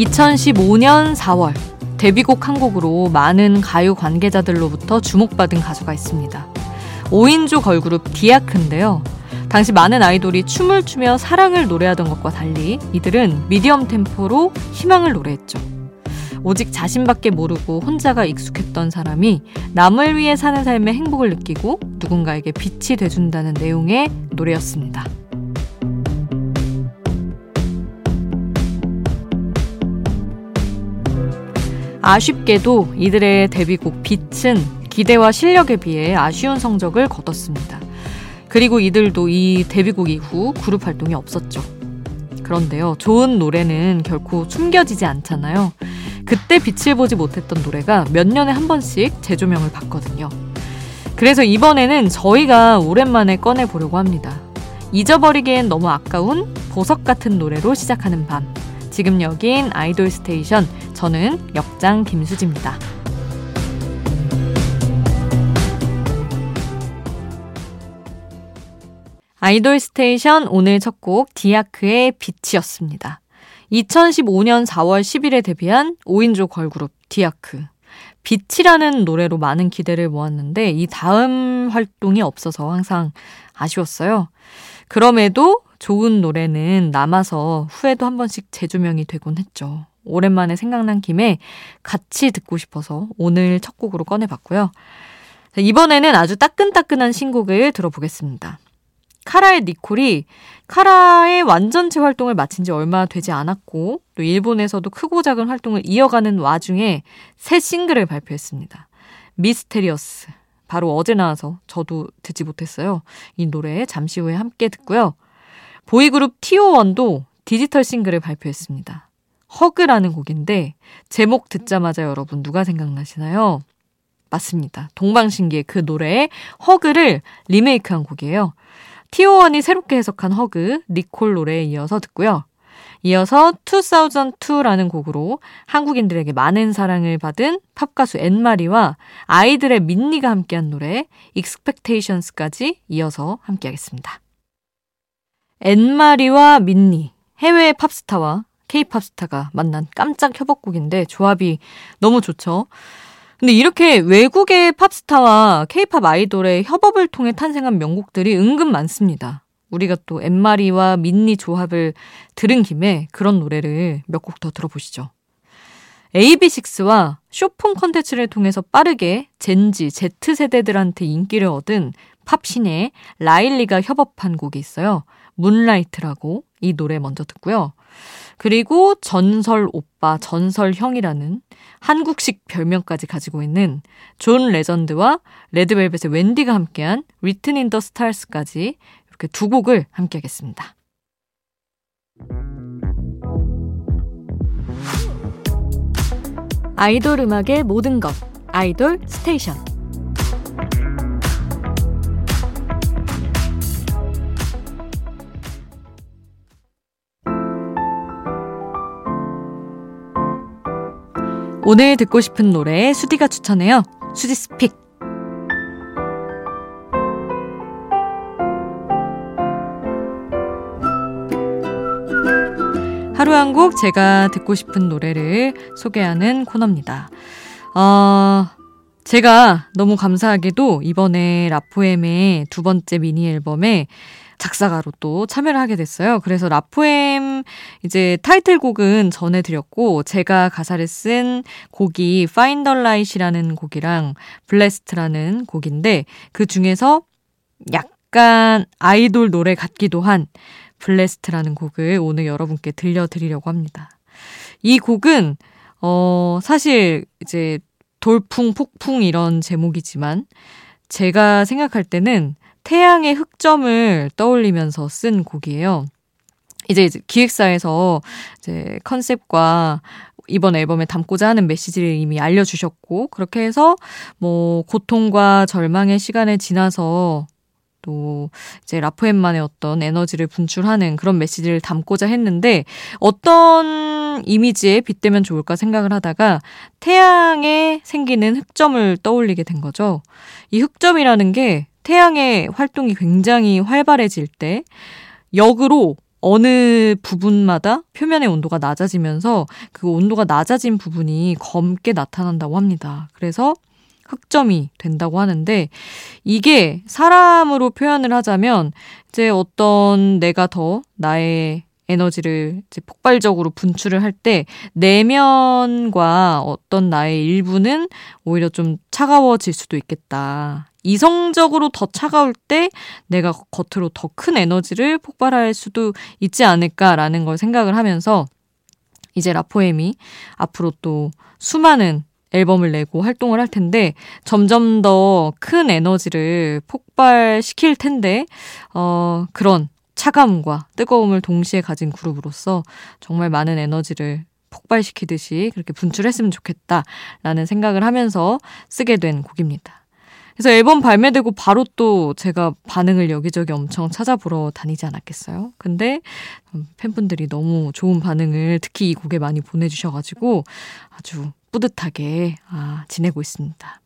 2015년 4월 데뷔곡 한 곡으로 많은 가요 관계자들로부터 주목받은 가수가 있습니다. 5인조 걸그룹 디아크인데요. 당시 많은 아이돌이 춤을 추며 사랑을 노래하던 것과 달리 이들은 미디엄 템포로 희망을 노래했죠. 오직 자신밖에 모르고 혼자가 익숙했던 사람이 남을 위해 사는 삶의 행복을 느끼고 누군가에게 빛이 돼준다는 내용의 노래였습니다. 아쉽게도 이들의 데뷔곡 빛은 기대와 실력에 비해 아쉬운 성적을 거뒀습니다. 그리고 이들도 이 데뷔곡 이후 그룹 활동이 없었죠. 그런데요, 좋은 노래는 결코 숨겨지지 않잖아요. 그때 빛을 보지 못했던 노래가 몇 년에 한 번씩 재조명을 받거든요. 그래서 이번에는 저희가 오랜만에 꺼내보려고 합니다. 잊어버리기엔 너무 아까운 보석 같은 노래로 시작하는 밤. 지금 여긴 아이돌 스테이션. 저는 역장 김수지입니다. 아이돌 스테이션 오늘 첫 곡 디아크의 빛이었습니다. 2015년 4월 10일에 데뷔한 5인조 걸그룹 디아크. 빛이라는 노래로 많은 기대를 모았는데 이 다음 활동이 없어서 항상 아쉬웠어요. 그럼에도 좋은 노래는 남아서 후에도 한 번씩 재조명이 되곤 했죠. 오랜만에 생각난 김에 같이 듣고 싶어서 오늘 첫 곡으로 꺼내봤고요. 이번에는 아주 따끈따끈한 신곡을 들어보겠습니다. 카라의 니콜이 카라의 완전체 활동을 마친 지 얼마 되지 않았고 또 일본에서도 크고 작은 활동을 이어가는 와중에 새 싱글을 발표했습니다. 미스테리어스. 바로 어제 나와서 저도 듣지 못했어요. 이 노래 잠시 후에 함께 듣고요. 보이그룹 TO1도 디지털 싱글을 발표했습니다. 허그라는 곡인데 제목 듣자마자 여러분 누가 생각나시나요? 맞습니다. 동방신기의 그 노래의 허그를 리메이크한 곡이에요. 티오원이 새롭게 해석한 허그, 니콜 노래에 이어서 듣고요. 이어서 2002라는 곡으로 한국인들에게 많은 사랑을 받은 팝가수 앤마리와 아이들의 민니가 함께한 노래 Expectations까지 이어서 함께하겠습니다. 앤마리와 민니, 해외 팝스타와 케이팝 스타가 만난 깜짝 협업곡인데 조합이 너무 좋죠. 근데 이렇게 외국의 팝스타와 케이팝 아이돌의 협업을 통해 탄생한 명곡들이 은근 많습니다. 우리가 또 앤마리와 민니 조합을 들은 김에 그런 노래를 몇 곡 더 들어보시죠. AB6IX와 숏폼 컨텐츠를 통해서 빠르게 Gen Z, Z세대들한테 인기를 얻은 팝신의 라일리가 협업한 곡이 있어요. Moonlight라고 이 노래 먼저 듣고요. 그리고 전설 오빠, 전설 형이라는 한국식 별명까지 가지고 있는 존 레전드와 레드벨벳의 웬디가 함께한 Written In The Stars까지 이렇게 두 곡을 함께 하겠습니다. 아이돌 음악의 모든 것 아이돌 스테이션 오늘 듣고 싶은 노래 수디가 추천해요. 수디 스픽. 한 곡 제가 듣고 싶은 노래를 소개하는 코너입니다. 어, 제가 너무 감사하게도 이번에 라포엠의 두 번째 미니 앨범에 작사가로 또 참여를 하게 됐어요. 그래서 라포엠 이제 타이틀곡은 전해드렸고 제가 가사를 쓴 곡이 Find the Light이라는 곡이랑 Blessed라는 곡인데 그 중에서 약간 아이돌 노래 같기도 한 블레스트라는 곡을 오늘 여러분께 들려드리려고 합니다. 이 곡은 어 사실 이제 돌풍 폭풍 이런 제목이지만 제가 생각할 때는 태양의 흑점을 떠올리면서 쓴 곡이에요. 이제 기획사에서 이제 컨셉과 이번 앨범에 담고자 하는 메시지를 이미 알려주셨고, 그렇게 해서 뭐 고통과 절망의 시간을 지나서 또 이제 라포엠만의 어떤 에너지를 분출하는 그런 메시지를 담고자 했는데 어떤 이미지에 빗대면 좋을까 생각을 하다가 태양에 생기는 흑점을 떠올리게 된 거죠. 이 흑점이라는 게 태양의 활동이 굉장히 활발해질 때 역으로 어느 부분마다 표면의 온도가 낮아지면서 그 온도가 낮아진 부분이 검게 나타난다고 합니다. 그래서 흑점이 된다고 하는데 이게 사람으로 표현을 하자면 이제 어떤 내가 더 나의 에너지를 이제 폭발적으로 분출을 할 때 내면과 어떤 나의 일부는 오히려 좀 차가워질 수도 있겠다. 이성적으로 더 차가울 때 내가 겉으로 더 큰 에너지를 폭발할 수도 있지 않을까라는 걸 생각을 하면서 이제 라포엠이 앞으로 또 수많은 앨범을 내고 활동을 할 텐데 점점 더 큰 에너지를 폭발시킬 텐데 어 그런 차가움과 뜨거움을 동시에 가진 그룹으로서 정말 많은 에너지를 폭발시키듯이 그렇게 분출했으면 좋겠다라는 생각을 하면서 쓰게 된 곡입니다. 그래서 앨범 발매되고 바로 또 제가 반응을 여기저기 엄청 찾아보러 다니지 않았겠어요? 근데 팬분들이 너무 좋은 반응을 특히 이 곡에 많이 보내주셔가지고 아주 뿌듯하게 아, 지내고 있습니다.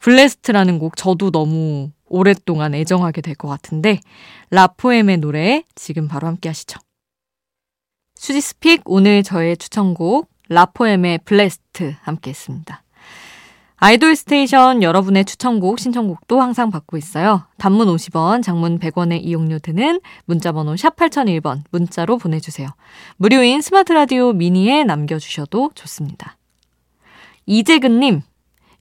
Blessed라는 곡 저도 너무 오랫동안 애정하게 될 것 같은데 라포엠의 노래 지금 바로 함께 하시죠. 수지's pick 오늘 저의 추천곡 라포엠의 Blessed 함께 했습니다. 아이돌 스테이션 여러분의 추천곡, 신청곡도 항상 받고 있어요. 단문 50원, 장문 100원의 이용료 드는 문자번호 샵 8001번 문자로 보내주세요. 무료인 스마트 라디오 미니에 남겨주셔도 좋습니다. 이재근님,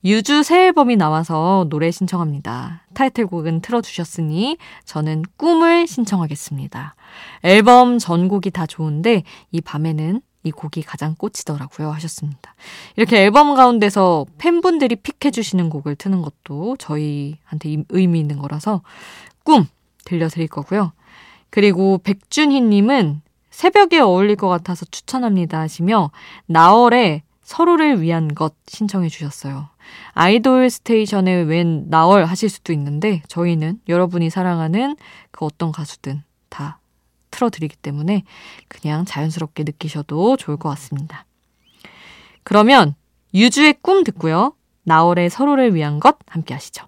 유주 새 앨범이 나와서 노래 신청합니다. 타이틀곡은 틀어주셨으니 저는 꿈을 신청하겠습니다. 앨범 전곡이 다 좋은데 이 밤에는 이 곡이 가장 꽂히더라고요 하셨습니다. 이렇게 앨범 가운데서 팬분들이 픽해주시는 곡을 트는 것도 저희한테 의미 있는 거라서 꿈 들려드릴 거고요. 그리고 백준희님은 새벽에 어울릴 것 같아서 추천합니다 하시며 나월의 서로를 위한 것 신청해 주셨어요. 아이돌 스테이션에 웬 나월 하실 수도 있는데 저희는 여러분이 사랑하는 그 어떤 가수든 다 틀어드리기 때문에 그냥 자연스럽게 느끼셔도 좋을 것 같습니다. 그러면 유주의 꿈 듣고요. 나월의 서로를 위한 것 함께 하시죠.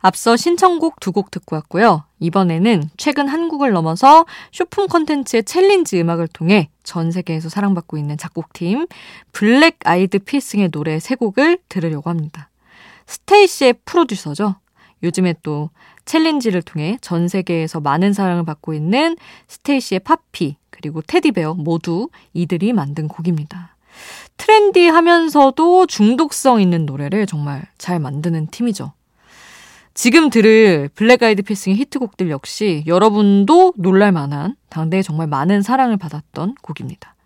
앞서 신청곡 두 곡 듣고 왔고요. 이번에는 최근 한국을 넘어서 숏폼 컨텐츠의 챌린지 음악을 통해 전 세계에서 사랑받고 있는 작곡팀 블랙아이드필승의 노래 세 곡을 들으려고 합니다. 스테이시의 프로듀서죠. 요즘에 또 챌린지를 통해 전 세계에서 많은 사랑을 받고 있는 스테이시의 Poppy 그리고 Teddy Bear 모두 이들이 만든 곡입니다. 트렌디하면서도 중독성 있는 노래를 정말 잘 만드는 팀이죠. 지금 들을 블랙 아이드 피싱의 히트곡들 역시 여러분도 놀랄 만한 당대에 정말 많은 사랑을 받았던 곡입니다.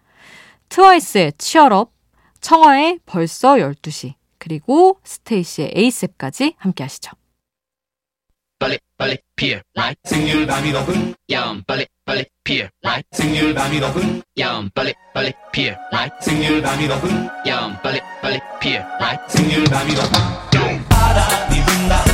트와이스의 치얼업, 청하의 벌써 12시, 그리고 스테이시의 에이셉까지 함께 하시죠. 빨리 빨리 피어 라이 생률 밤이 높은 야음 빨리 빨리 피어 라이 생률 밤이 높은 야음 빨리 빨리 피어 라이 생률 밤이 높은 야음 빨리 빨리 피어 라이 생률 밤이 높은 바람이 분다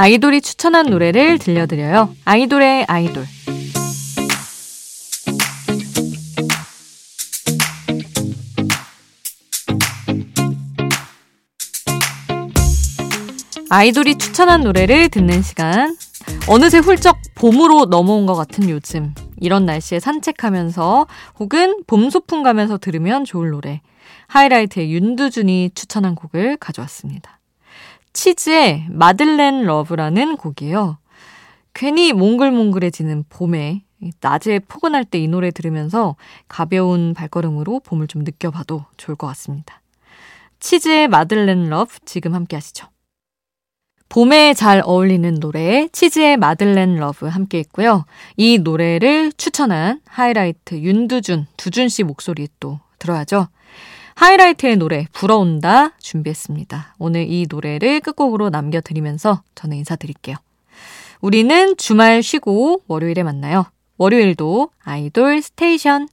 아이돌이 추천한 노래를 들려드려요. 아이돌의 아이돌. 아이돌이 추천한 노래를 듣는 시간. 어느새 훌쩍 봄으로 넘어온 것 같은 요즘 이런 날씨에 산책하면서 혹은 봄 소풍 가면서 들으면 좋을 노래 하이라이트의 윤두준이 추천한 곡을 가져왔습니다. 치즈의 Madeleine Love라는 곡이에요. 괜히 몽글몽글해지는 봄에 낮에 포근할 때 이 노래 들으면서 가벼운 발걸음으로 봄을 좀 느껴봐도 좋을 것 같습니다. 치즈의 Madeleine Love 지금 함께 하시죠. 봄에 잘 어울리는 노래 치즈의 Madeleine Love 함께 했고요. 이 노래를 추천한 하이라이트 윤두준, 두준 씨 목소리 또 들어야죠. 하이라이트의 노래 불어온다 준비했습니다. 오늘 이 노래를 끝곡으로 남겨드리면서 저는 인사드릴게요. 우리는 주말 쉬고 월요일에 만나요. 월요일도 아이돌 스테이션